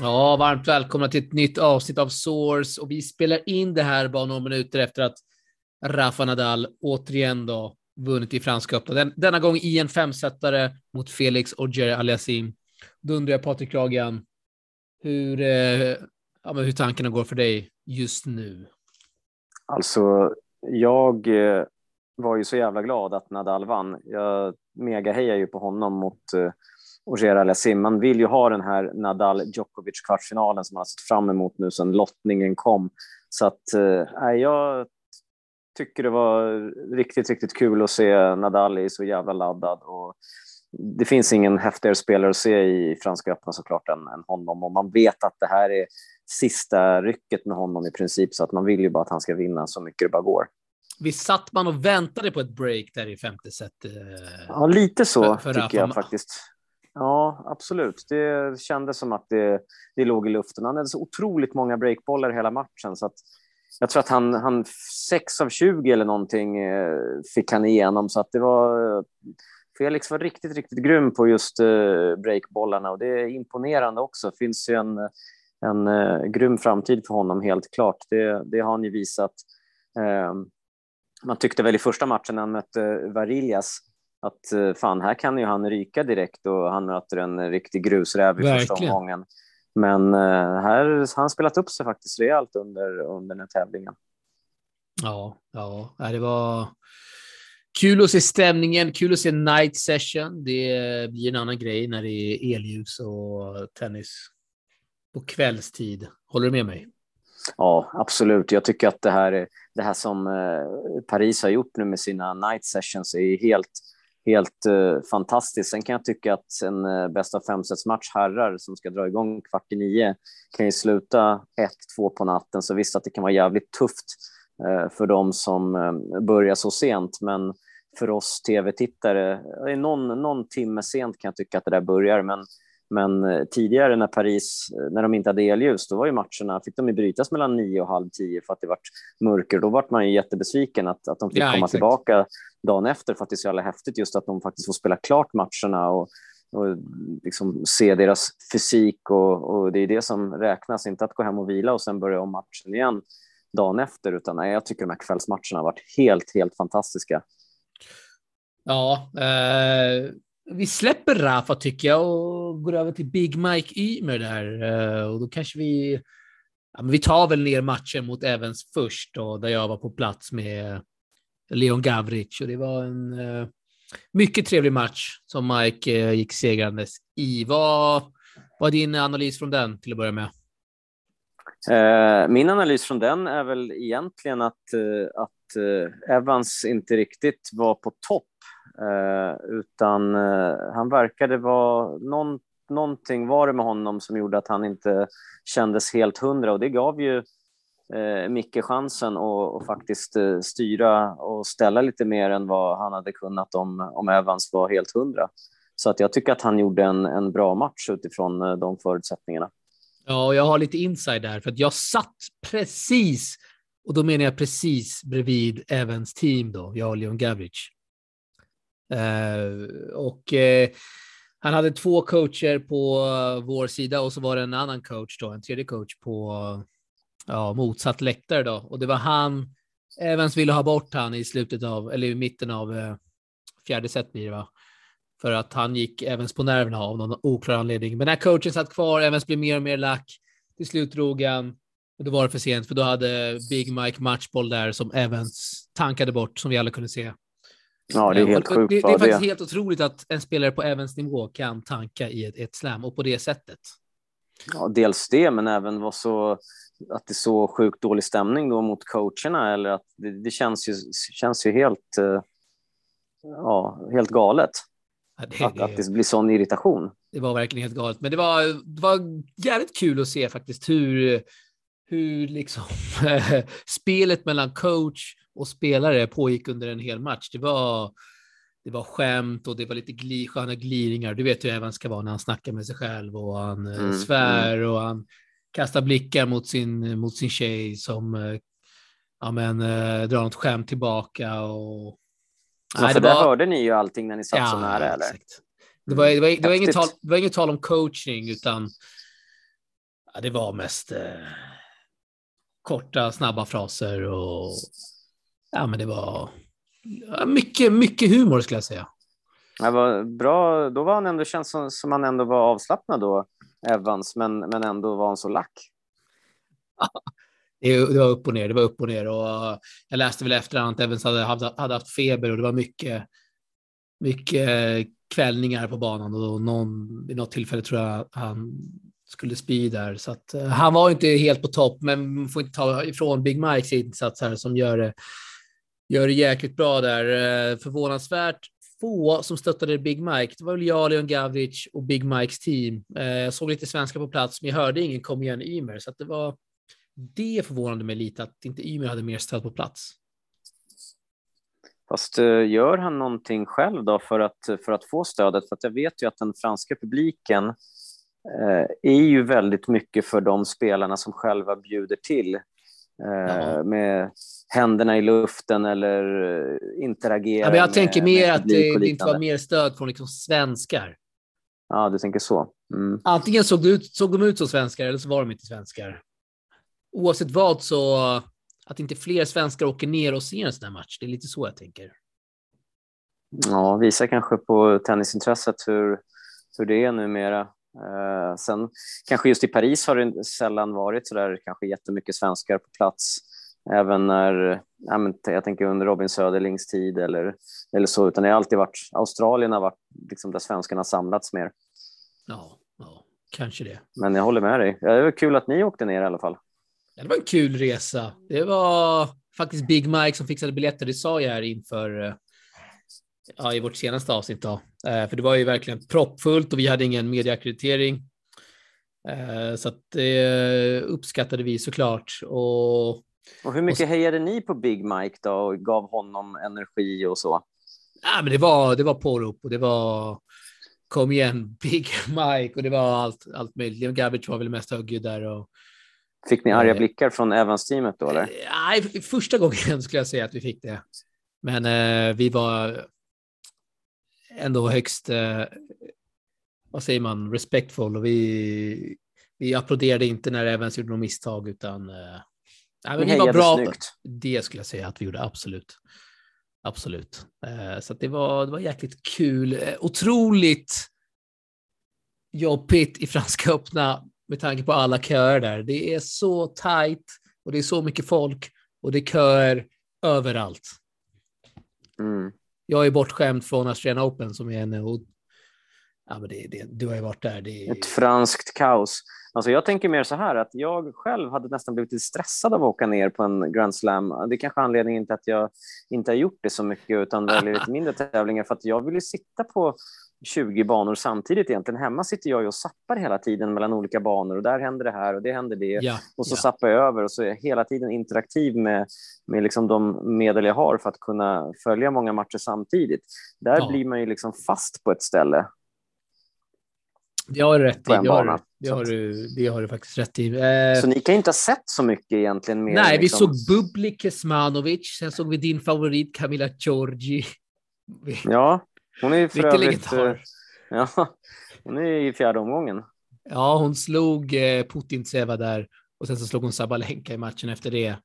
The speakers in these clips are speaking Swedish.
Ja, varmt välkomna till ett nytt avsnitt av Source och vi spelar in det här bara några minuter efter att Rafa Nadal återigen då vunnit i Franska öppna. Den, denna gång i en femsetare mot Felix och Jerry Aliasim. Då undrar jag Patrik Lagan, hur, eh, ja, men hur tankarna går för dig just nu? Alltså, jag eh, var ju så jävla glad att Nadal vann. Jag mega hejar ju på honom mot eh, Ogier Aliasim. Man vill ju ha den här Nadal-Djokovic-kvartsfinalen som man har sett fram emot nu sedan lottningen kom. Så att, eh, jag tycker det var riktigt, riktigt kul att se Nadal i så jävla laddad. Och det finns ingen häftigare spelare att se i Franska öppna såklart än, än honom och man vet att det här är sista rycket med honom i princip så att man vill ju bara att han ska vinna så mycket det bara går. Visst satt man och väntade på ett break där i femte set? Eh, ja, lite så för, för tycker jag faktiskt. Ja, absolut. Det kändes som att det, det låg i luften. Han hade så otroligt många breakbollar hela matchen så att jag tror att han, han 6 av 20 eller någonting eh, fick han igenom så att det var Felix var riktigt, riktigt grym på just eh, breakbollarna och det är imponerande också. Det finns ju en, en eh, grym framtid för honom helt klart. Det, det har han ju visat. Man tyckte väl i första matchen när han mötte Varillas att uh, fan, här kan ju han ryka direkt och han möter en riktig grusräv i första omgången. Men här har han spelat upp sig faktiskt rejält under, under den här tävlingen. Ja, ja, det var Kul att se stämningen, kul att se night session. Det blir en annan grej när det är elljus och tennis på kvällstid. Håller du med mig? Ja, absolut. Jag tycker att det här, det här som eh, Paris har gjort nu med sina night sessions är helt, helt eh, fantastiskt. Sen kan jag tycka att en eh, bästa av fem match herrar som ska dra igång kvart i nio kan ju sluta ett, två på natten. Så visst att det kan vara jävligt tufft eh, för dem som eh, börjar så sent. Men för oss tv-tittare. Eh, någon, någon timme sent kan jag tycka att det där börjar, men, men eh, tidigare när Paris, eh, när de inte hade elljus, då var ju matcherna, fick de ju brytas mellan nio och halv tio för att det var mörker. Då var man ju jättebesviken att, att de fick ja, komma exakt. tillbaka dagen efter för att det är så jävla häftigt just att de faktiskt får spela klart matcherna och, och liksom se deras fysik och, och det är det som räknas, inte att gå hem och vila och sen börja om matchen igen dagen efter, utan nej, jag tycker de här kvällsmatcherna har varit helt, helt fantastiska. Ja, eh, vi släpper Rafa tycker jag och går över till Big Mike Ymer där. Eh, och då kanske vi, ja, men vi tar väl ner matchen mot Evans först då, där jag var på plats med Leon Gavric och det var en eh, mycket trevlig match som Mike eh, gick segrandes i. Vad var din analys från den till att börja med? Min analys från den är väl egentligen att, att Evans inte riktigt var på topp Eh, utan eh, han verkade vara någon, någonting var det med honom som gjorde att han inte kändes helt hundra och det gav ju eh, Micke chansen att och faktiskt eh, styra och ställa lite mer än vad han hade kunnat om, om Evans var helt hundra. Så att jag tycker att han gjorde en, en bra match utifrån eh, de förutsättningarna. Ja, och jag har lite inside där för att jag satt precis och då menar jag precis bredvid Evans team då, jag och Leon Gavrich. Eh, och eh, han hade två coacher på vår sida och så var det en annan coach då, en tredje coach på ja, motsatt läktare då. Och det var han, Evans ville ha bort han i slutet av, eller i mitten av eh, fjärde set blir det va? För att han gick Evans på nerverna av någon oklar anledning. Men när coachen satt kvar, Evans blev mer och mer lack. Till slut drog han och då var det för sent, för då hade Big Mike matchboll där som Evans tankade bort, som vi alla kunde se. Ja, det är helt sjukt. Det, det, är faktiskt helt otroligt att en spelare på Evans nivå kan tanka i ett, ett slam och på det sättet. Ja, dels det, men även var så att det är så sjukt dålig stämning då mot coacherna eller att det, det känns, ju, känns ju helt, uh, ja, helt galet. Ja, det, att, att det blir sån irritation. Det var verkligen helt galet, men det var, det var jävligt kul att se faktiskt hur, hur liksom spelet mellan coach och spelare pågick under en hel match. Det var, det var skämt och det var lite gli, sköna glidningar. Du vet hur Evan ska vara när han snackar med sig själv och han eh, mm, svär mm. och han kastar blickar mot sin, mot sin tjej som eh, ja, men, eh, drar något skämt tillbaka. Och... Ja, Nej, för var... hörde ni ju allting när ni satt ja, så nära, eller? Det var, det, var, det, var inget tal, det var inget tal om coaching, utan Ja, det var mest eh, korta, snabba fraser och ja, men det var mycket, mycket humor skulle jag säga. Det var bra. Då var han ändå känns som, som han ändå var avslappnad då, Evans, men, men ändå var han så lack. det, var upp och ner. Det var upp och ner och jag läste väl efterhand att Evans hade, hade haft feber och det var mycket, mycket kvällningar på banan och någon, vid något tillfälle tror jag han skulle spy där. Så att, uh, han var inte helt på topp, men man får inte ta ifrån Big Mikes insats här som gör det, gör det jäkligt bra där. Eh, förvånansvärt få som stöttade Big Mike. Det var väl jag, Leon Gavric och Big Mikes team. Eh, jag såg lite svenska på plats, men jag hörde ingen kom igen Ymer, så att det var det förvånade mig lite att inte Ymer hade mer stöd på plats. Fast eh, gör han någonting själv då för att, för att få stödet? För att jag vet ju att den franska publiken eh, är ju väldigt mycket för de spelarna som själva bjuder till. Uh, med händerna i luften eller interagera. Ja, men jag tänker mer att det inte var mer stöd från liksom svenskar. Ja, du tänker så. Mm. Antingen såg, ut, såg de ut som svenskar eller så var de inte svenskar. Oavsett vad så att inte fler svenskar åker ner och ser en sån här match. Det är lite så jag tänker. Ja, visar kanske på tennisintresset hur, hur det är numera. Eh, sen kanske just i Paris har det sällan varit så där kanske jättemycket svenskar på plats. Även när, jag tänker under Robin Söderlings tid eller, eller så, utan det har alltid varit, Australien har varit liksom där svenskarna samlats mer. Ja, ja, kanske det. Men jag håller med dig. Det var kul att ni åkte ner i alla fall. Ja, det var en kul resa. Det var faktiskt Big Mike som fixade biljetter. Det sa jag här inför eh, ja, i vårt senaste avsnitt. Då. Eh, för det var ju verkligen proppfullt och vi hade ingen medieackreditering. Eh, så det uppskattade vi såklart. Och, och hur mycket och, hejade ni på Big Mike då och gav honom energi och så? Ja, men det var, det var pårop och det var kom igen, Big Mike och det var allt, allt möjligt. Leon Gabbage var väl mest högljudd där och Fick ni arga eh, blickar från Evans-teamet då? Eller? Nej, första gången skulle jag säga att vi fick det. Men eh, vi var ändå högst, eh, vad säger man, respectful och vi, vi applåderade inte när Evans gjorde något misstag utan eh, nej, men vi var bra. Snyggt. Det skulle jag säga att vi gjorde, absolut. Absolut. Eh, så det, var, det var jäkligt kul. Eh, otroligt jobbigt i Franska öppna med tanke på alla köer där. Det är så tajt och det är så mycket folk och det är köer överallt. Mm. Jag är bortskämd från Australian Open som är en... Och, ja, men det, det, du har ju varit där. Det är... Ett franskt kaos. Alltså jag tänker mer så här att jag själv hade nästan blivit lite stressad av att åka ner på en Grand Slam. Det är kanske anledningen till att jag inte har gjort det så mycket utan väljer lite mindre tävlingar för att jag vill ju sitta på 20 banor samtidigt egentligen. Hemma sitter jag och sappar hela tiden mellan olika banor och där händer det här och det händer det. Ja, och så ja. sappar jag över och så är jag hela tiden interaktiv med, med liksom de medel jag har för att kunna följa många matcher samtidigt. Där ja. blir man ju liksom fast på ett ställe. Det har du rätt i. Det har, det, har du, det har du faktiskt rätt i. Eh, så ni kan inte ha sett så mycket egentligen? Mer, nej, liksom... vi såg Bublik Kesmanovic, sen såg vi din favorit Camilla Giorgi. Ja, hon är ju för övrigt... Eh, ja, hon är i fjärde omgången. Ja, hon slog eh, Putintseva där och sen så slog hon Sabalenka i matchen efter det.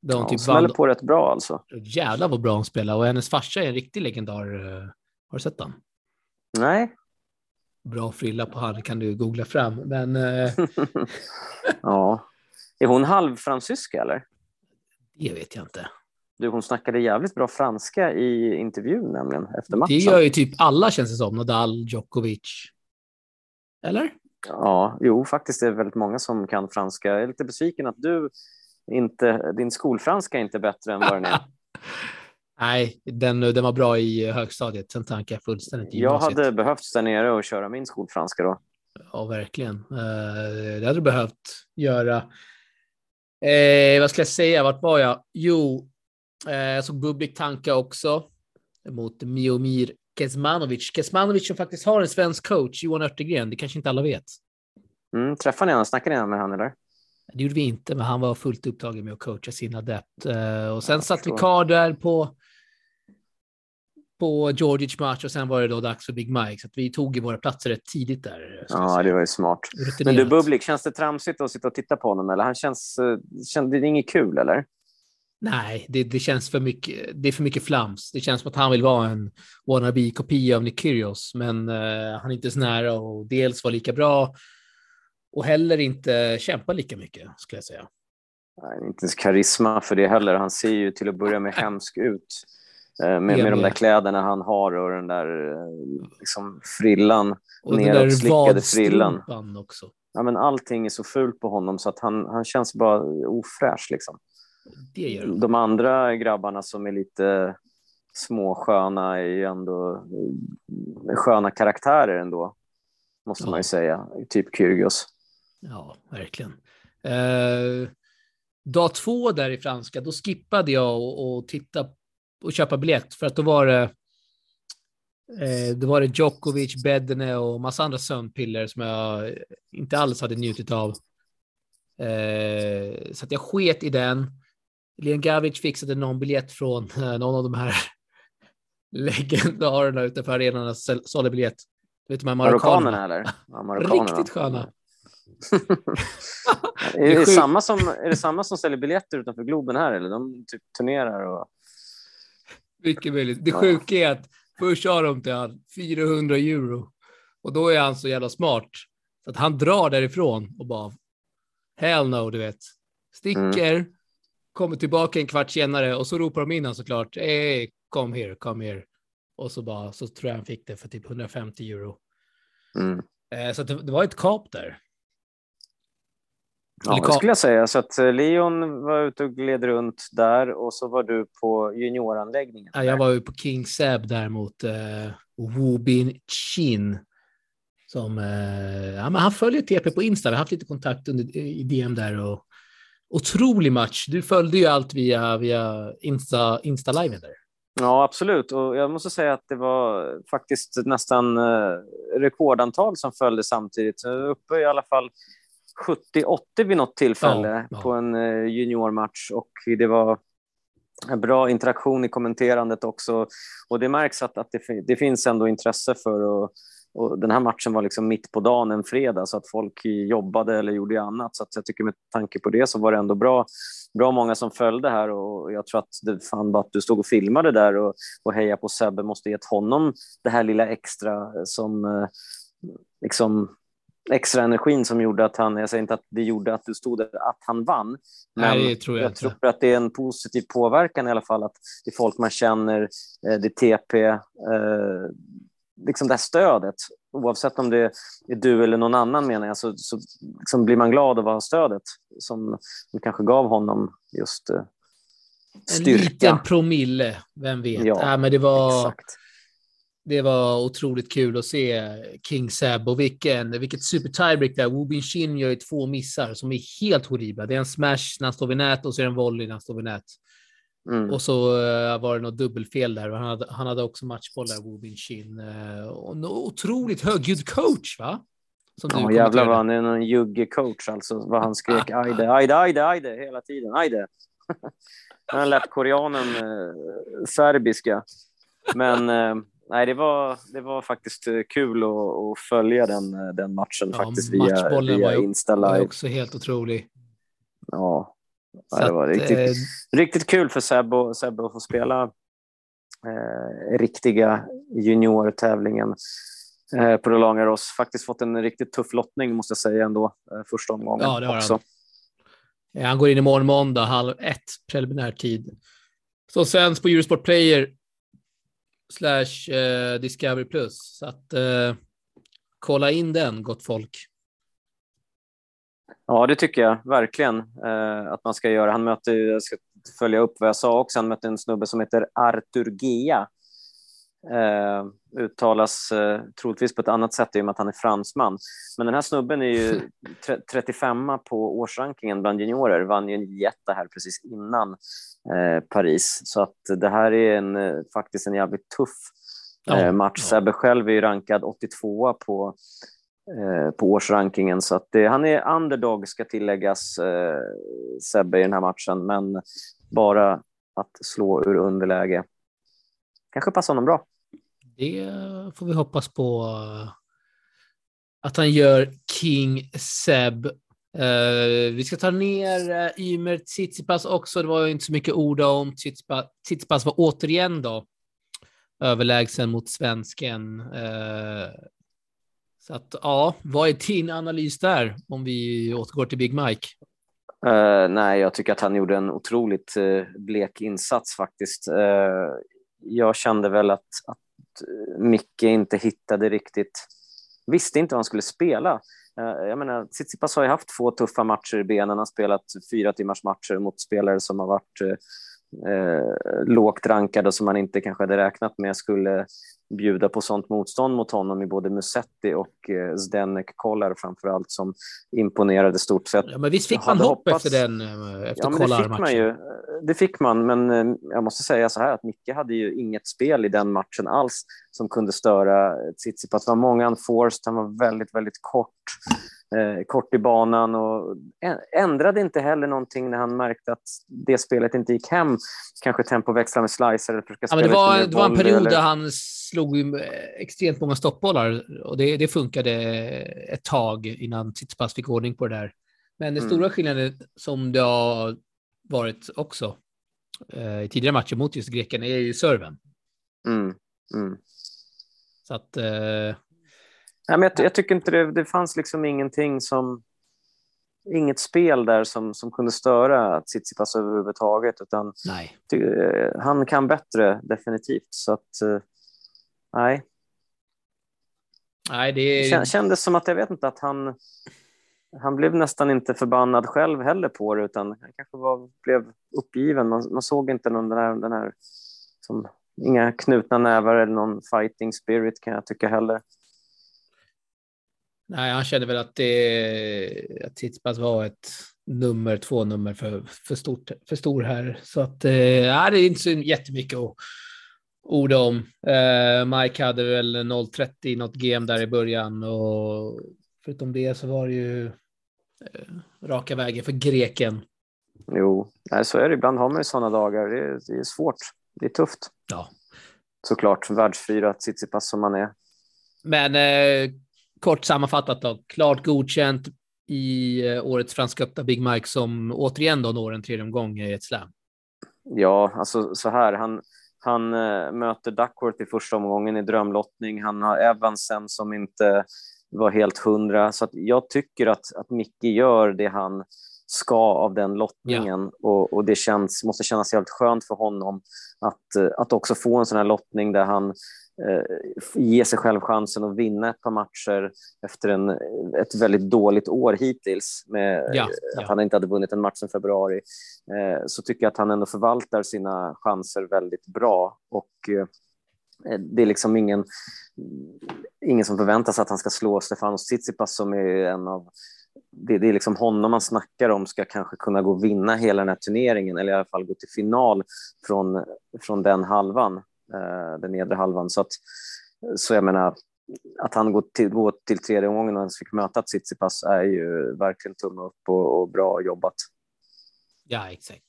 Där hon ja, typ smäller på rätt bra alltså. Jävlar vad bra hon spelar och hennes farsa är en riktig legendar. Eh, har du sett den? Nej. Bra frilla på han kan du googla fram, men. Ja. Är hon halvfransyska eller? Det vet jag inte. Du, hon snackade jävligt bra franska i intervjun nämligen efter matchen. Det gör ju typ alla känns det som, Nadal, Djokovic. Eller? Ja, jo, faktiskt är det väldigt många som kan franska. Jag är lite besviken att du inte, din skolfranska är inte bättre än vad den är. Nej, den, den var bra i högstadiet. Sen tankar jag fullständigt i Jag hade behövt där nere och köra min skolfranska då. Ja, verkligen. Eh, det hade du behövt göra. Eh, vad ska jag säga? Vart var jag? Jo, jag såg Bublik tanka också mot Miomir Kesmanovic. Kesmanovic som faktiskt har en svensk coach, Johan Örtegren. Det kanske inte alla vet. Mm, träffade ni honom? Snackade ni med honom eller? Det gjorde vi inte, men han var fullt upptagen med att coacha sin adept. Eh, och sen satt vi kvar där på på Georgic match och sen var det då dags för Big Mike. Så vi tog ju våra platser rätt tidigt där. Ja, det var ju smart. Men du Bublik, känns det tramsigt att sitta och titta på honom? Eller han känns, eh, känns det är inget kul eller? Nej, det, det känns för mycket. Det är för mycket flams. Det känns som att han vill vara en wannabe-kopia av Nick Kyrgios, men uh, han är inte så nära och dels var lika bra och heller inte kämpa lika mycket skulle jag säga. Nej, inte ens karisma för det heller. Han ser ju till att börja med hemsk ut uh, med, med de där kläderna han har och den där uh, liksom frillan, och neråtslickade frillan. också. Ja, men allting är så fult på honom så att han, han känns bara ofräsch liksom. Det gör de. de andra grabbarna som är lite småsköna är ju ändå sköna karaktärer ändå, måste ja. man ju säga. Typ Kyrgios. Ja, verkligen. Eh, dag två där i franska, då skippade jag och, och titta och köpa biljett för att då var det eh, då var det Djokovic, Bedene och massa andra sömnpiller som jag inte alls hade njutit av. Eh, så att jag sket i den. Len Gavic fixade någon biljett från eh, någon av de här legendarerna utanför arenan och sålde biljett. Vet du de här marockanerna eller? Ja, marockanerna. Riktigt sköna. är, det, det samma som, är det samma som säljer biljetter utanför Globen här eller? De typ turnerar och... Mycket möjligt. Det sjuka är att först sa de till han 400 euro och då är han så jävla smart så att han drar därifrån och bara hell no, du vet. Sticker, mm kommer tillbaka en kvart senare och så ropar de in honom såklart. Hey, come here, come here. Och så bara, så tror jag han fick det för typ 150 euro. Mm. Eh, så det, det, var ett kap där. Ja, det skulle jag säga. Så att eh, Leon var ute och gled runt där och så var du på junioranläggningen. Ja, jag var ju på King Seb där mot eh, Wu Bin Chin. Som, eh, ja, men han följer TP på Insta. Vi har haft lite kontakt under, i DM där och otrolig match. Du följde ju allt via, via Insta, Insta-liven där. Ja, absolut. Och jag måste säga att det var faktiskt nästan eh, rekordantal som följde samtidigt. Uppe i alla fall 70-80 vid något tillfälle ja, ja. på en eh, juniormatch och det var en bra interaktion i kommenterandet också. Och det märks att, att det, det finns ändå intresse för att och den här matchen var liksom mitt på dagen en fredag så att folk jobbade eller gjorde annat. Så jag tycker med tanke på det så var det ändå bra, bra många som följde här och jag tror att det fan bara att du stod och filmade där och, och heja på Sebbe måste gett honom det här lilla extra som eh, liksom extra energin som gjorde att han, jag säger inte att det gjorde att du stod där, att han vann. Men Nej, tror jag, jag tror att det är en positiv påverkan i alla fall, att det är folk man känner, eh, det är TP, eh, liksom det här stödet, oavsett om det är du eller någon annan menar jag, så, så liksom blir man glad av att ha stödet som, kanske gav honom just uh, styrka. En liten promille, vem vet. Ja, äh, men det var, exakt. Det var otroligt kul att se King Seb och vilken, vilket super tiebreak där. Wu Bin Shin gör ju två missar som är helt horribla. Det är en smash när han står vid nät och så är det en volley när han står vid nät. Mm. Och så uh, var det något dubbelfel där. Han hade, han hade också matchbollar, Wu Bin Chin. Uh, en otroligt högljudd coach, va? Som ja, jävlar vad han är någon juggig coach alltså. Vad han skrek ajde, ajde, ajde, ajde hela tiden. Ajde. han lät koreanen uh, serbiska. Men uh, nej, det var, det var faktiskt kul att, att följa den, den matchen ja, faktiskt via, via Insta Live. var också helt otrolig. Ja, Ja, det var riktigt, eh, riktigt kul för Sebbe, Sebbe att få spela eh, riktiga juniortävlingen eh, på Roland Garros. Faktiskt fått en riktigt tuff lottning måste jag säga ändå, eh, första omgången ja, det har också. Han. Ja, han går in imorgon måndag halv ett preliminär tid. Så sänds på Eurosport Player slash eh, Discovery Plus. Så att eh, kolla in den, gott folk. Ja, det tycker jag verkligen eh, att man ska göra. Han mötte, jag ska följa upp vad jag sa också, han mötte en snubbe som heter Artur Gea. Eh, uttalas eh, troligtvis på ett annat sätt i och med att han är fransman. Men den här snubben är ju 35 på årsrankingen bland juniorer, vann ju en jätte här precis innan eh, Paris. Så att det här är en, eh, faktiskt en jävligt tuff eh, match. Ja. Sebbe själv är ju rankad 82 på Eh, på årsrankingen. Så att det, han är underdog, ska tilläggas, eh, Sebbe, i den här matchen, men bara att slå ur underläge. kanske passar honom bra. Det får vi hoppas på eh, att han gör King Seb. Uh, vi ska ta ner uh, Ymer Tsitsipas också. Det var ju inte så mycket ord om. Tsitsipas, Tsitsipas var återigen då överlägsen mot svensken. Uh, så att ja, vad är din analys där om vi återgår till Big Mike? Uh, nej, jag tycker att han gjorde en otroligt uh, blek insats faktiskt. Uh, jag kände väl att, att Micke inte hittade riktigt, visste inte vad han skulle spela. Jag menar, Tsitsipas har ju haft två tuffa matcher i benen, han har spelat fyra timmars matcher mot spelare som har varit eh, lågt rankade och som man inte kanske hade räknat med skulle bjuda på sånt motstånd mot honom i både Musetti och eh, Zdenek Kollar framför allt som imponerade stort sett. Ja, men visst fick man hopp hoppats... efter den eh, efter ja, men det fick man ju. Det fick man, men eh, jag måste säga så här att Micke hade ju inget spel i den matchen alls som kunde störa Tsitsipas. Det var många unforced, han var väldigt, väldigt kort eh, kort i banan och ändrade inte heller någonting när han märkte att det spelet inte gick hem. Kanske tempoväxla med slicer eller försöka ja, men det, var, det var en period eller... där han slog extremt många stoppbollar och det, det funkade ett tag innan Tsitsipas fick ordning på det där. Men den mm. stora skillnaden som det har varit också eh, i tidigare matcher mot just greken är ju serven. Mm. Mm. Så att eh, Nej, men jag, jag, tycker inte det, det fanns liksom ingenting som inget spel där som, som kunde störa Tsitsipas överhuvudtaget. Utan nej. Ty, eh, han kan bättre, definitivt. Så att, eh, nej. Nej, det är... kändes som att, jag vet inte, att han, han blev nästan inte förbannad själv heller på det, utan han kanske var, blev uppgiven. Man, man såg inte någon den här, den här som, inga knutna nävar eller någon fighting spirit kan jag tycka heller. Nej, han kände väl att, det, att Tsitsipas var ett nummer två nummer för, för, stort, för stor här. Så att, eh, det är inte så jättemycket att orda om. Eh, Mike hade väl 0,30 i något game där i början och förutom det så var det ju eh, raka vägen för greken. Jo, nej, så är det. Ibland har man ju sådana dagar. Det är, det är svårt. Det är tufft. Ja. Såklart, världsfyra Tsitsipas som man är. Men eh, kort sammanfattat då, klart godkänt i eh, årets Franska öppna Big Mike som återigen då når en tredje omgång i ett slam. Ja, alltså så här, han, han äh, möter Duckworth i första omgången i drömlottning. Han har Evansen som inte var helt hundra, så att jag tycker att, att Micke gör det han ska av den lottningen ja. och, och, det känns, måste kännas helt skönt för honom att, eh, att också få en sån här lottning där han eh, ge sig själv chansen att vinna ett par matcher efter en, ett väldigt dåligt år hittills med ja, ja. att han inte hade vunnit en match sedan februari eh, så tycker jag att han ändå förvaltar sina chanser väldigt bra och eh, det är liksom ingen, ingen som förväntar sig att han ska slå Stefanos Tsitsipas som är en av det, det, är liksom honom man snackar om ska kanske kunna gå och vinna hela den här turneringen eller i alla fall gå till final från, från den halvan. Eh, den nedre halvan. Så, att, så jag menar, att han går till, går till tredje omgången och ens fick möta Tsitsipas är ju verkligen tumme upp och, och bra jobbat. Ja, exakt.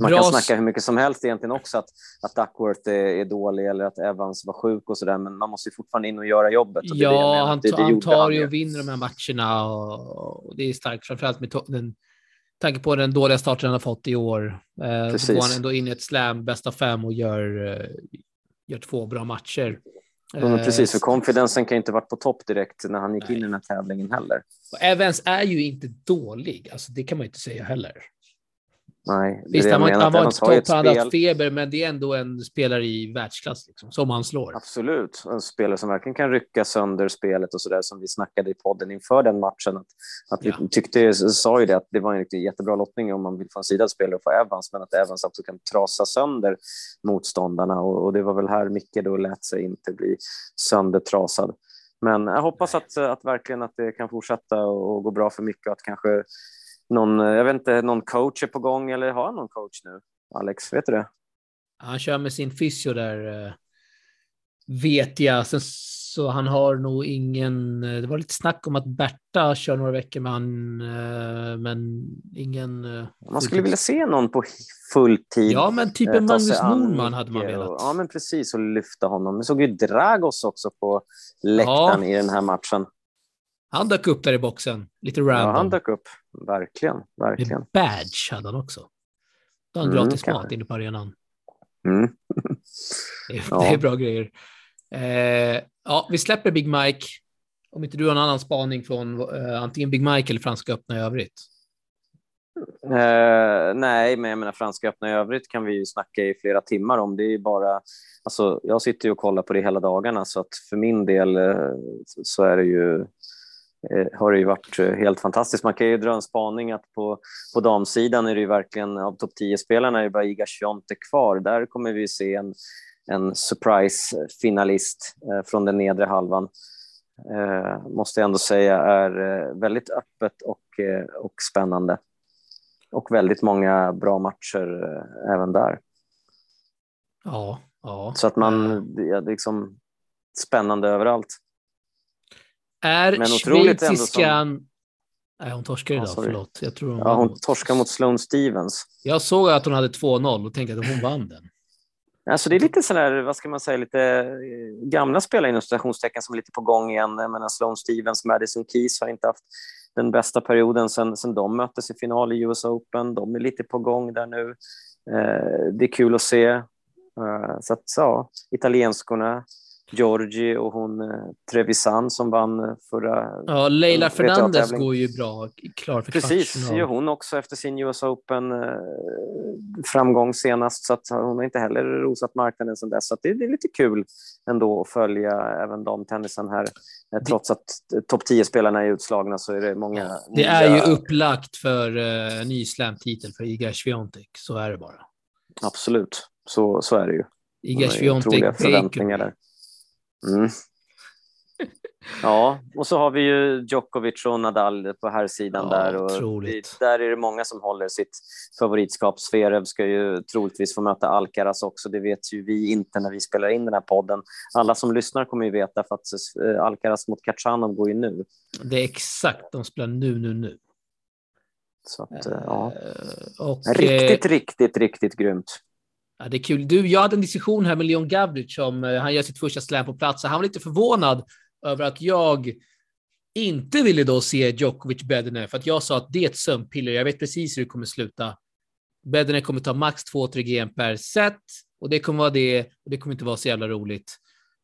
Man kan snacka hur mycket som helst egentligen också att, att Duckworth är, är dålig eller att Evans var sjuk och så där, men man måste ju fortfarande in och göra jobbet. Och ja, han, det, det han tar ju och vinner de här matcherna och, och det är starkt, framförallt med den tanke på den dåliga starten han har fått i år. Eh, så går han ändå in i ett slam, bästa fem och gör, eh, gör två bra matcher. Ja, precis, för confidensen kan inte varit på topp direkt när han gick Nej. in i den här tävlingen heller. Och Evans är ju inte dålig, alltså det kan man inte säga heller. Nej, Visst, han, han var inte topp, han hade haft feber, men det är ändå en spelare i världsklass liksom, som han slår. Absolut, en spelare som verkligen kan rycka sönder spelet och så där som vi snackade i podden inför den matchen. Att, att ja. vi tyckte, sa ju det, att det var en jättebra lottning om man vill få en sidad spelare och få Evans, men att Evans också kan trasa sönder motståndarna och, och det var väl här Micke då lät sig inte bli söndertrasad. Men jag hoppas att, att verkligen att det kan fortsätta och gå bra för Micke och att kanske någon, eh, jag vet inte, någon coach är på gång eller har han någon coach nu? Alex, vet du det? Han kör med sin fysio där, eh, vet jag. Sen så han har nog ingen... Det var lite snack om att Berta kör några veckor med han, eh, men ingen... eh, Man skulle vilja se någon på full tid. Ja, men typ eh, en Magnus an Norman hade man velat. Och, ja, men precis. Och lyfta honom. Vi såg ju Dragos också på läktaren i den här matchen. Han dök upp där i boxen, lite Ja, random. han dök upp. Verkligen, verkligen. Med badge hade han också. Då har han Mm, gratis mat inne på arenan. Mm. Det är, Ja. det är bra grejer. Eh, ja, vi släpper Big Mike. Om inte du har en annan spaning från eh, antingen Big Mike eller Franska öppna i övrigt. Eh, nej, men jag menar Franska öppna i övrigt kan vi ju snacka i flera timmar om. Det är bara, alltså, jag sitter ju och kollar på det hela dagarna så att för min del eh, så är det ju har det ju varit eh, helt fantastiskt. Man kan ju dra en spaning att på, på damsidan är det ju verkligen av topp 10-spelarna är det bara Iga Swiatek kvar. Där kommer vi se en, en surprise-finalist eh, från den nedre halvan. Eh, måste jag ändå säga är eh, väldigt öppet och, eh, och spännande. Och väldigt många bra matcher eh, även där. Ja, ja. Så att man, Eh, det är liksom spännande överallt. Är men otroligt ändå schweiziskan... Nej, hon torskar idag, sorry. förlåt. Jag, tror hon Ja, hon torskar mot Sloane Stevens. jag såg att hon hade 2-0 och tänkte att hon vann den. Alltså det är lite sådär, vad ska man säga, lite eh, gamla spelare inom citationstecken som är lite på gång igen. Jag menar Sloane Stevens, Madison Keys har inte haft den bästa perioden sen de möttes i final i US Open. De är lite på gång där nu. Eh, det är kul att se. Eh, så att, ja, italienskorna, Giorgi och hon eh, Trevisan som vann eh, förra... Ja, Leila Mm, Fernandez går ju bra, klar för Precis, kvartsfinal. gör hon också efter sin US Open eh, framgång senast. Så att hon har inte heller rosat marknaden sedan dess. Så det, det är lite kul ändå att följa även damtennisen här. Eh, Trots att eh, topp 10-spelarna är utslagna så är det många... Det nya- är ju upplagt för uh, ny slam-titel för Iga Swiatek, så är det bara. Absolut, så, så är det ju. Iga Swiatek, förväntningar där. Mm. Ja, och så har vi ju Djokovic och Nadal på här sidan Ja, där. Och otroligt. där är det många som håller sitt favoritskap. Zverev ska ju troligtvis få möta Alcaraz också. Det vet ju vi inte när vi spelar in den här podden. Alla som lyssnar kommer ju veta för att eh, Alcaraz mot Kachanov går ju nu. Det är exakt, de spelar nu, nu, nu. Så att, eh, ja. Eh, och, Riktigt, eh, riktigt, riktigt grymt. Ja, det är kul. Du, jag hade en diskussion här med Leon Gavlic om eh, han gör sitt första slam på plats. Han var lite förvånad över att jag inte ville då se Djokovic Bedner för att jag sa att det är ett sömnpiller. Jag vet precis hur det kommer sluta. Bedner kommer ta max 2-3 GM per set och det kommer vara det och det kommer inte vara så jävla roligt.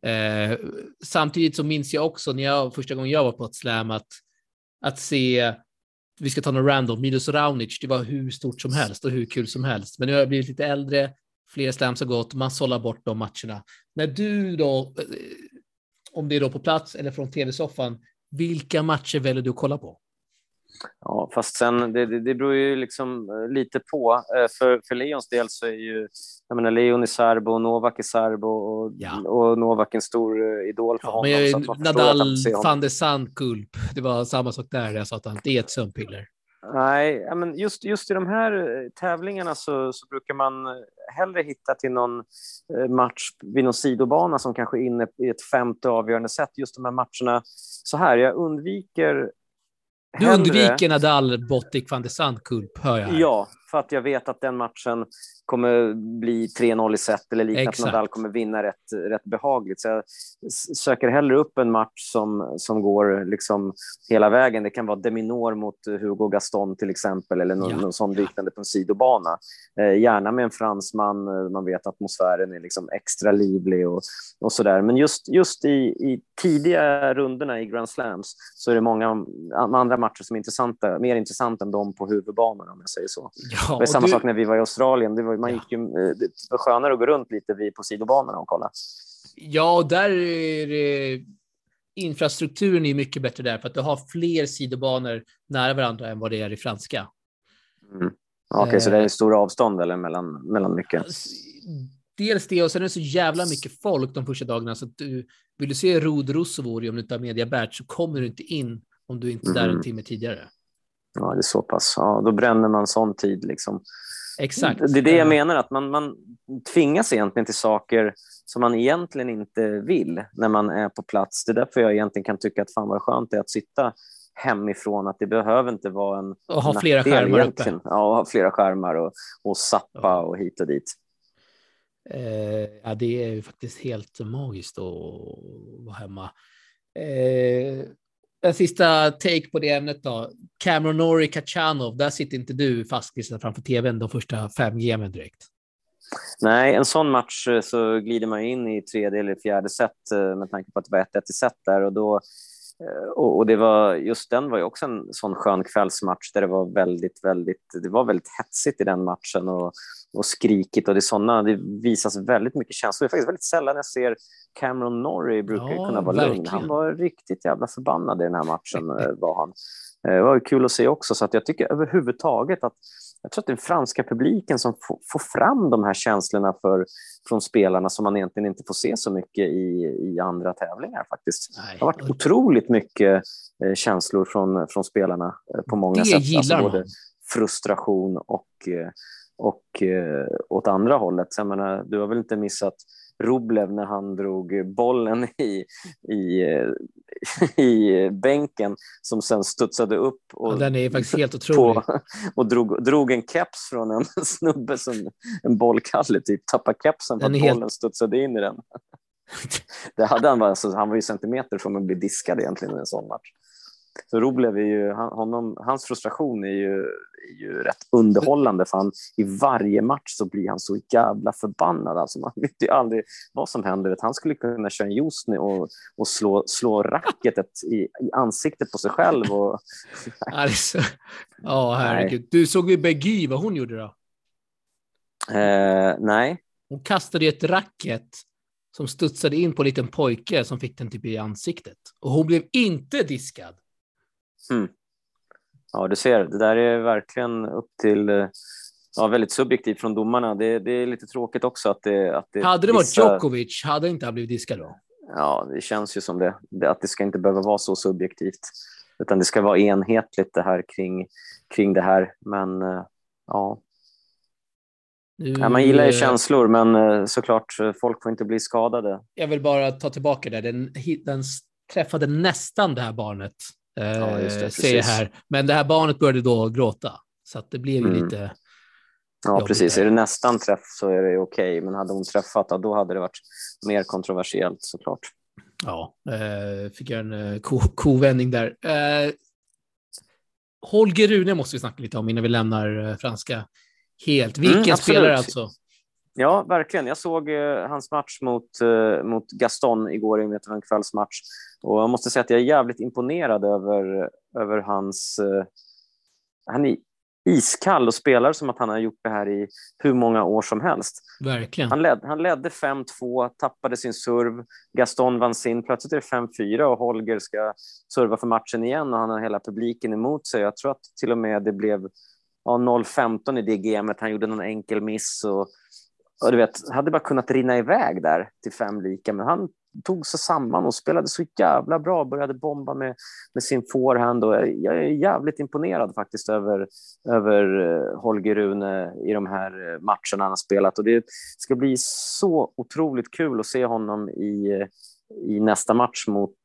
Eh, samtidigt så minns jag också när jag första gången jag var på ett slam att, att se vi ska ta något random, Milos Raonic, det var hur stort som helst och hur kul som helst. Men nu har jag blivit lite äldre, fler slams har gått, man sållar bort de matcherna. När du då, eh, om det är då på plats eller från tv-soffan, vilka matcher väljer du att kolla på? Ja, fast sen, det, det, det beror ju liksom eh, lite på. Eh, För, för Leons del så är ju, jag menar, Leon är serbo, och Novak är serbo och, Ja. och Novak är en stor idol för Ja, honom. men att Nadal, van de Sand, Kulp, det var samma sak där, jag sa att han- det är ett sömnpiller. Nej, men just, just i de här eh, tävlingarna så, så brukar man eh, hellre hitta till någon eh, match vid någon sidobana som kanske är inne i ett femte avgörande set. Just de här matcherna. Så här, jag undviker Du hellre- undviker Nadal, Botic, van de Sand, Kulp, hör jag här. Ja, för att jag vet att den matchen kommer bli 3-0 i set eller liknande. Exakt. Nadal kommer vinna rätt, rätt behagligt. Så jag söker hellre upp en match som, som går liksom hela vägen. Det kan vara Deminor mot Hugo Gaston till exempel eller någon, Ja. någon sån liknande på en sidobana. Eh, gärna med en fransman. eh, Man vet att atmosfären är liksom extra livlig och, och så där. Men just, just i, i tidiga runderna i Grand Slams så är det många andra matcher som är intressanta, mer intressanta än de på huvudbanan om jag säger så. Ja, Det var samma du- sak när vi var i Australien. Det var, man gick ju, eh, det var skönare att gå runt lite vid, på sidobanorna och kolla. Ja, och där är det, infrastrukturen är mycket bättre där för att du har fler sidobanor nära varandra än vad det är i franska. Mm. Okej, så det Eh. är stora avstånd eller mellan, mellan mycket? Dels det och sen är det så jävla mycket folk de första dagarna så att du vill du se Rod Rosovori om du inte har media badge så kommer du inte in om du inte är där en Mm. timme tidigare. Ja, det är så pass. Ja, då bränner man sån tid liksom. Exakt. Det är det jag menar, att man, man tvingas egentligen till saker som man egentligen inte vill när man är på plats. Det är därför jag egentligen kan tycka att fan vad skönt det är att sitta hemifrån, att det behöver inte vara en Och ha flera skärmar uppe. Ja, ha flera skärmar och, och zappa Ja. och hit och dit. Eh, ja, det är ju faktiskt helt magiskt att vara hemma. Eh, en sista take på det ämnet då. Cameron Norrie Kachanov, där sitter inte du fastklistrad framför tvn de första fem gamen direkt. Nej, en sån match eh, så glider man in i tredje eller fjärde set eh, med tanke på att det var 1-1 i set där och då och, och det var just den var ju också en sån skön kvällsmatch där det var väldigt, väldigt, det var väldigt hetsigt i den matchen och, och skrikigt och det såna, det visas väldigt mycket känslor. Det är faktiskt väldigt sällan jag ser Cameron Norrie brukar Ja, kunna vara lugn. verkligen. Han var riktigt jävla förbannad i den här matchen eh, var han. Eh, Det var kul att se också så att jag tycker överhuvudtaget att jag tror att den franska publiken som får, fram de här känslorna för, från spelarna som man egentligen inte får se så mycket i, i andra tävlingar faktiskt. Nej. Det har varit otroligt mycket eh, känslor från, från spelarna eh, på många Det sätt. gillar både man. frustration och, eh, och åt andra hållet. Så jag menar, du har väl inte missat Rublev när han drog bollen i, i, eh, i bänken som sen studsade upp och, Ja, den är faktiskt helt otrolig. på, och drog, drog en keps från en snubbe som en bollkalle, typ tappade kepsen för att helt- bollen studsade in i den. Det hade han, bara, alltså, han var ju centimeter från att bli diskad egentligen i en sån match. Så Rublev är ju, han, honom, hans frustration är ju, är ju rätt underhållande för han, i varje match så blir han så jävla förbannad. Alltså man vet ju aldrig vad som händer. Han skulle kunna köra en nu och, och slå, slå racketet i, i ansiktet på sig själv. Och, Ja, det är så- Ja, herregud. Du såg ju Beggy, vad hon gjorde då? eh, nej, Hon kastade ett racket som studsade in på en liten pojke som fick den typ i ansiktet. Och hon blev inte diskad. Ja, du ser, det där är verkligen upp till eh, Ja, väldigt subjektivt från domarna. Det, det är lite tråkigt också att det... Att det Hade det varit vissa- Djokovic hade inte han blivit diskad då. Ja, det känns ju som det. Att det ska inte behöva vara så subjektivt. Utan det ska vara enhetligt det här kring, kring det här. Men eh, ja. Nu, ja, man gillar ju eh, känslor, men såklart, folk får inte bli skadade. Jag vill bara ta tillbaka det. Den, den träffade nästan det här barnet. Eh, Ja, det, ser här. Men det här barnet började då gråta. Så att det blev ju Mm. lite... Ja, precis. där. Är det nästan träff så är det okej. Men hade hon träffat, då hade det varit mer kontroversiellt såklart. Ja, eh, fick jag en eh, ko- kovändning där. Eh, Holger Rune måste vi snacka lite om innan vi lämnar eh, franska helt. Vilken Mm, spelare alltså. Ja, verkligen. Jag såg eh, hans match mot, eh, mot Gaston igår i en kvällsmatch. Och jag måste säga att jag är jävligt imponerad över, över hans... Eh, han är iskall och spelar som att han har gjort det här i hur många år som helst. Verkligen. Han, led, han ledde 5-2, tappade sin serv. Gaston vann sin. Plötsligt är det 5-4 och Holger ska serva för matchen igen och han har hela publiken emot sig. Jag tror att till och med det blev ja, 0-15 i det gamet. Han gjorde någon enkel miss och, och du vet, hade bara kunnat rinna iväg där till fem lika, men han tog sig samman och spelade så jävla bra, började bomba med, med sin forehand och jag, är jävligt imponerad faktiskt över, över eh, Holger Rune i de här eh, matcherna han har spelat och det ska bli så otroligt kul att se honom i, eh, i nästa match mot,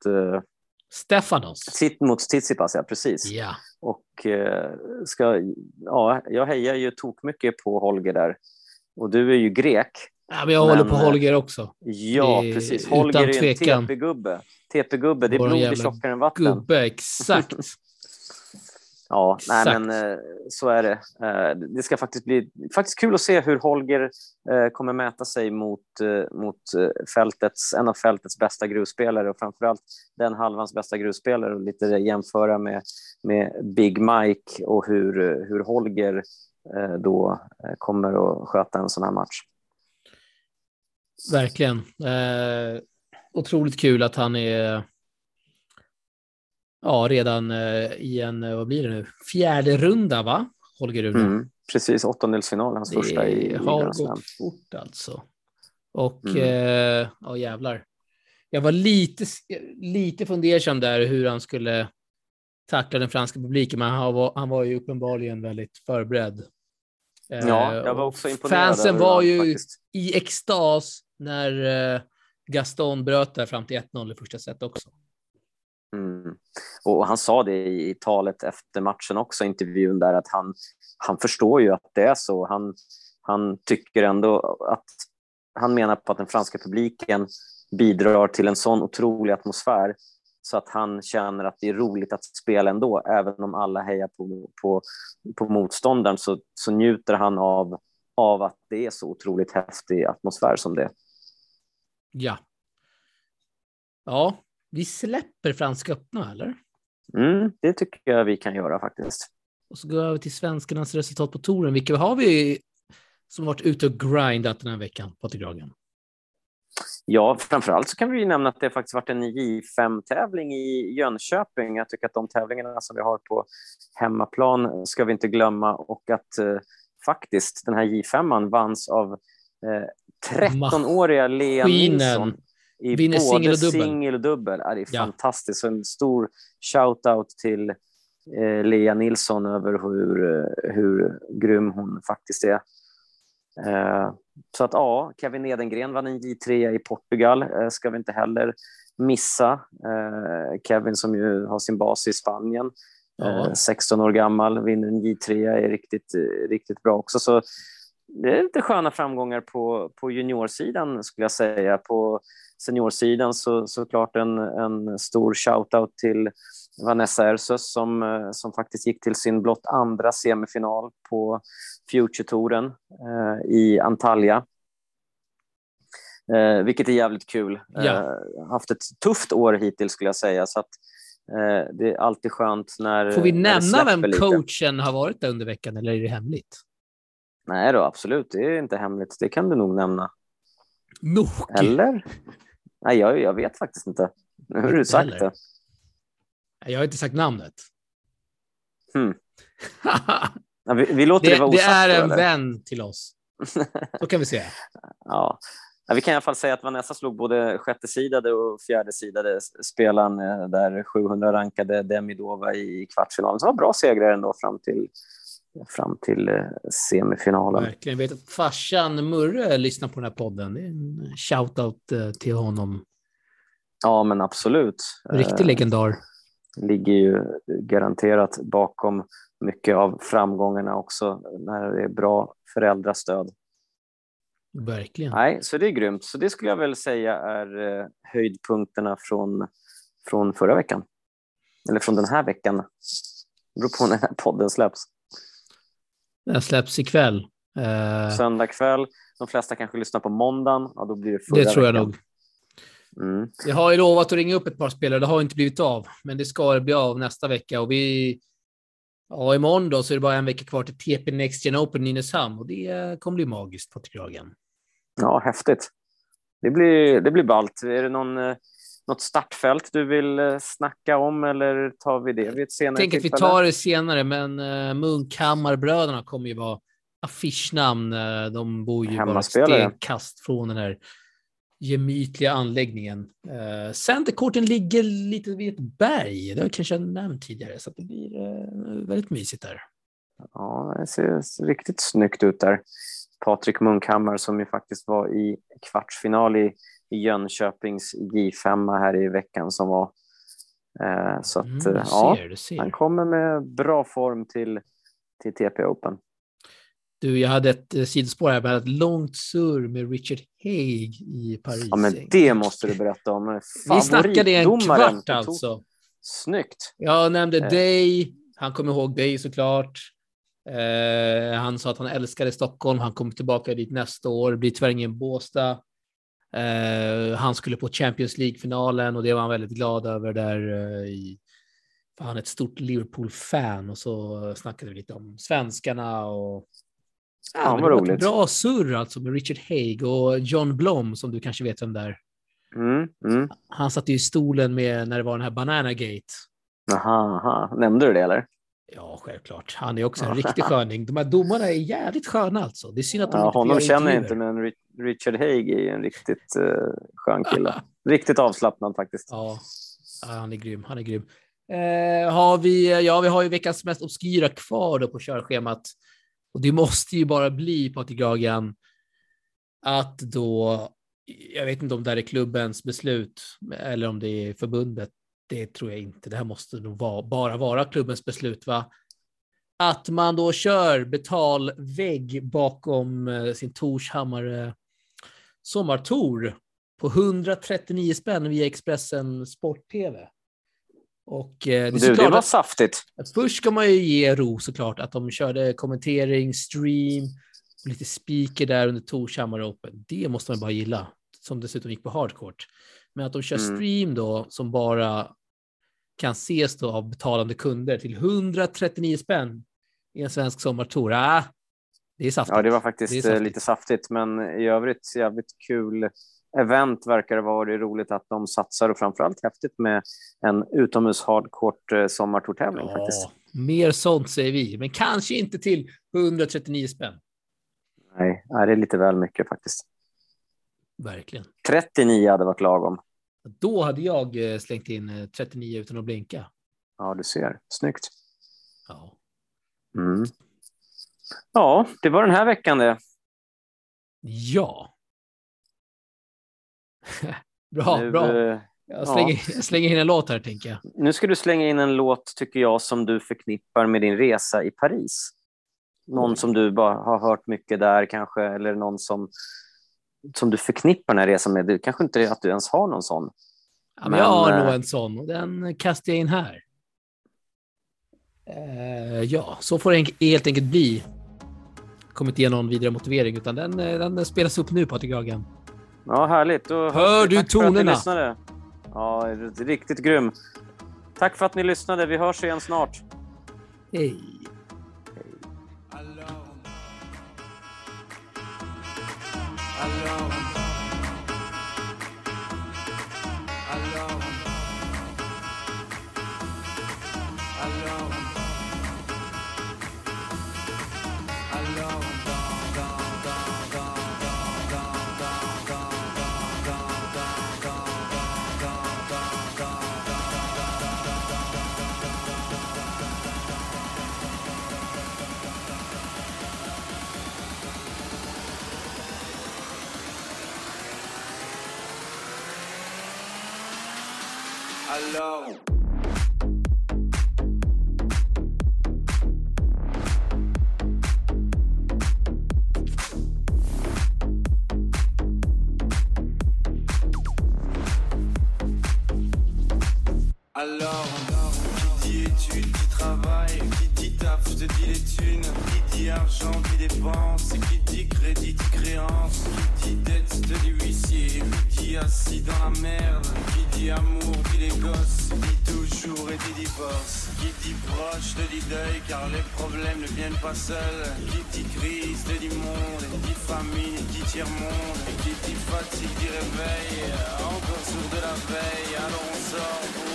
Stefanos. Tit- mot Tsitsipas, ja precis. Ja. Och ska, ja, jag hejar ju tokmycket på Holger där. Och du är ju grek. ja men jag håller Men, på eh, Holger också. Ja, Det- precis. utan Holger är en tvekan. TP-gubbe. TP-gubbe, det är blod tjockare än vatten. Gubbe, exakt. Ja, nej, Exakt. men eh, så är det. Eh, Det ska faktiskt bli faktiskt kul att se hur Holger eh, kommer mäta sig mot, mot fältets, en av fältets bästa grusspelare och framförallt den halvans bästa grusspelare och lite jämföra med, med Big Mike och hur, hur Holger då eh, kommer att sköta en sån här match. Verkligen. Eh, otroligt kul att han är ja, redan eh, i en, eh, vad blir det nu, fjärde runda va? Holger Rune. Mm, precis, åttondelsfinal, hans första i, Det har gått fort alltså. Och Mm. eh, ja, jävlar. Jag var lite, lite fundersam där hur han skulle tackla den franska publiken, men han var, han var ju uppenbarligen väldigt förberedd. Ja, jag var också imponerad. Fansen var ju faktiskt. i extas när Gaston bröt där fram till 1-0 i första set också. Mm. Och han sa det i talet efter matchen också, intervjun där, att han, han förstår ju att det är så. Han, han tycker ändå att han menar på att den franska publiken bidrar till en sån otrolig atmosfär så att han känner att det är roligt att spela ändå. Även om alla hejar på, på, på motståndaren så, så njuter han av, av att det är så otroligt häftig atmosfär som det Ja. Ja, vi släpper Franska öppna, eller? Mm, det tycker jag vi kan göra faktiskt. Och så går vi över till svenskarnas resultat på touren. Vilka har vi som varit ute och grindat den här veckan, Patrik Ragen? Ja, framförallt så kan vi nämna att det faktiskt varit en J5-tävling i Jönköping. Jag tycker att de tävlingarna som vi har på hemmaplan ska vi inte glömma och att eh, faktiskt den här J5 vanns av eh, 13-åriga Lea Nilsson i Vinner både singel och dubbel. Ja, det är ja. fantastiskt. Så en stor shout-out till eh, Lea Nilsson över hur, eh, hur grym hon faktiskt är. Eh, så att ja, Kevin Edengren vann en J3 i Portugal, eh, ska vi inte heller missa. Eh, Kevin som ju har sin bas i Spanien, ja. 16 år gammal, vinner en J3, är riktigt, riktigt bra också. Så det är lite sköna framgångar på, på juniorsidan skulle jag säga. På seniorsidan så såklart en, en stor shout-out till Vanessa Ersos som, som faktiskt gick till sin blott andra semifinal på Future-touren eh, i Antalya. Eh, vilket är jävligt kul. Ja. Eh, haft ett tufft år hittills skulle jag säga. Så att, eh, det är alltid skönt när Får vi nämna vem lite. coachen har varit där under veckan eller är det hemligt? Nej då, absolut. Det är inte hemligt. Det kan du nog nämna. Nog? Eller? Nej, jag, jag vet faktiskt inte. Nu har du sagt det. Jag har inte sagt namnet. Hmm. Ja, vi, vi, låter det, det vara osagt. Det är en eller? vän till oss. Så kan vi säga. ja. ja. Vi kan i alla fall säga att Vanessa slog både sjätte sidade och fjärde sidade spelaren eh, där 700 rankade Demidova i kvartsfinalen. Så det var bra segrar ändå fram till fram till eh, semifinalen. Verkligen. Jag vet att farsan Murre lyssnar på den här podden. Det är en shout-out eh, till honom. Ja, men absolut. Riktig legendar. Ligger ju garanterat bakom mycket av framgångarna också när det är bra föräldrastöd. Verkligen. Nej, så det är grymt. Så det skulle jag väl säga är eh, höjdpunkterna från, från förra veckan. Eller från den här veckan. Det beror på när den här podden släpps. Den släpps ikväll. Eh... Söndag kväll. De flesta kanske lyssnar på måndagen. Ja, då blir det förra Det tror jag veckan. nog. Mm. Jag har ju lovat att ringa upp ett par spelare. Det har inte blivit av, men det ska bli av nästa vecka och vi Ja, imorgon då så är det bara en vecka kvar till TP Next Gen Open Nynäshamn och det kommer bli magiskt, Patrik Ragen. Ja, häftigt. Det blir, det blir ballt. Är det någon, eh, något startfält du vill eh, snacka om eller tar vi det vid ett senare Jag tänker att vi tar det senare, men uh, Munkhammarbröderna kommer ju vara affischnamn. De bor ju bara stenkast från den här gemytliga anläggningen. Eh, Centercourten ligger lite vid ett berg. Det har jag kanske nämnt tidigare, så det blir eh, väldigt mysigt där. Ja, det ser riktigt snyggt ut där. Patrik Munkhammar som ju faktiskt var i kvartsfinal i, i Jönköpings J5 här i veckan som var. Eh, så att, mm, ser, ja, han kommer med bra form till, till TP Open. Du, jag hade ett eh, sidospår här, med ett långt surr med Richard Haig i Paris. Ja, men det måste du berätta om. Vi snackade en kvart alltså. Snyggt. Jag nämnde eh. dig, han kom ihåg dig såklart. Eh, han sa att han älskade Stockholm, han kommer tillbaka dit nästa år, blir tyvärr ingen Båstad. Eh, han skulle på Champions League-finalen och det var han väldigt glad över där eh, i han är ett stort Liverpool-fan och så snackade vi lite om svenskarna och Ja, det var roligt. Bra surr alltså med Richard Haig och John Blom som du kanske vet vem det är. Mm, mm. Han satt i stolen med när det var den här Banana Gate. Aha, aha. Nämnde du det eller? Ja, självklart. Han är också en riktig sköning. De här domarna är jävligt sköna alltså. Det är synd att de ja, inte Honom känner jag inte, men Richard Haig är en riktigt uh, skön kille. riktigt avslappnad faktiskt. Ja. ja, han är grym. Han är grym. Eh, har vi, ja, vi har ju veckans mest obskyra kvar då på körschemat. Och det måste ju bara bli, Patrik Gagan, att då, jag vet inte om det här är klubbens beslut eller om det är förbundet, det tror jag inte. Det här måste nog vara, bara vara klubbens beslut, va? Att man då kör betalvägg bakom eh, sin Torshammare sommartour på 139 spänn via Expressen Sport-TV. Och eh, det, du, det var saftigt. Att först ska man ju ge ro såklart att de körde kommentering, stream, lite speaker där under Torshammar Open. Det måste man bara gilla, som dessutom gick på hardcourt. Men att de kör mm. stream då som bara kan ses då av betalande kunder till 139 spänn i en svensk sommartour. Ah, det är saftigt. Ja, det var faktiskt det eh, lite saftigt, men i övrigt jävligt kul event verkar det vara. Det är roligt att de satsar och framförallt häftigt med en utomhus hardcourt eh, sommartourtävling ja, faktiskt. Mer sånt säger vi, men kanske inte till 139 spänn. Nej, det är lite väl mycket faktiskt. Verkligen. 39 hade varit lagom. Då hade jag eh, slängt in 39 utan att blinka. Ja, du ser. Snyggt. Ja. Mm. Ja, det var den här veckan det. Ja. bra, nu, bra. Eh, jag slänger, ja. jag slänger in en låt här, tänker jag. Nu ska du slänga in en låt, tycker jag, som du förknippar med din resa i Paris. Någon mm. som du bara har hört mycket där kanske, eller någon som, som du förknippar den här resan med. Det kanske inte är att du ens har någon sån. Ja, men, men jag har nog en sån och den kastar jag in här. Uh, ja, så får det helt enkelt bli kommer inte ge någon vidare motivering, utan den, eh, den spelas upp nu, Patrik Hagen. Ja, härligt. Då Hör du tonerna? Ja, riktigt grym. Tack för att ni lyssnade. Vi hörs igen snart. Hej. Alors, qui dit études, qui travaille, qui dit taf, je te dis les thunes, qui dit argent, dit dépense, qui dit crédit, dit créance, qui dit dette, je te dis huissier, qui dit assis dans la merde, qui dit amour, dit les gosses, dit toujours et dit divorce, qui dit proche, te dit deuil, car les problèmes ne viennent pas seuls, qui dit crise, te dit monde, dit famille, dit tiers-monde, et qui dit fatigue, dit réveil, encore sourd de la veille, alors on sort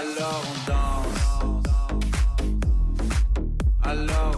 alors on danse. Alors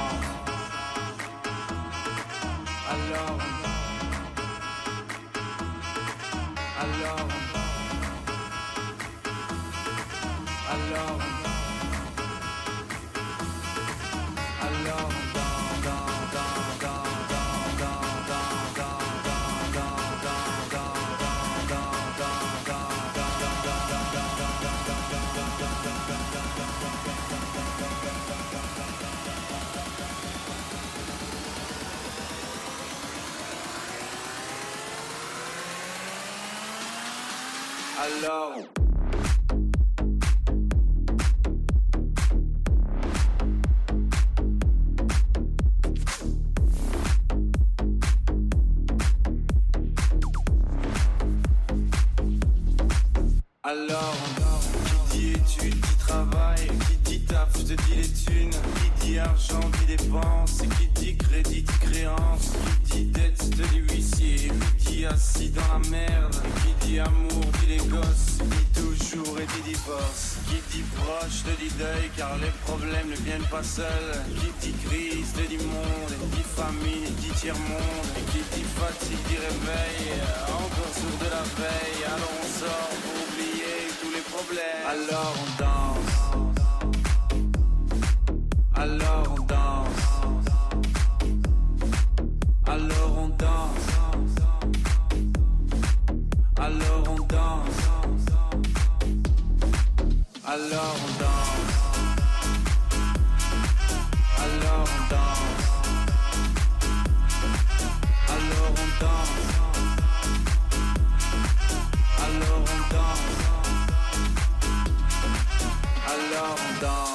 qui dit dette, te dit huissier, qui dit assis dans la merde, qui dit amour, dit les gosses, dit toujours et dit divorce, qui dit proche, te dit deuil, car les problèmes ne viennent pas seuls, qui dit crise, te dit monde, dit famille, dit tiers-monde, et qui dit fatigue, dit réveil, encore sourd de la veille, alors on sort pour oublier tous les problèmes, alors on dog.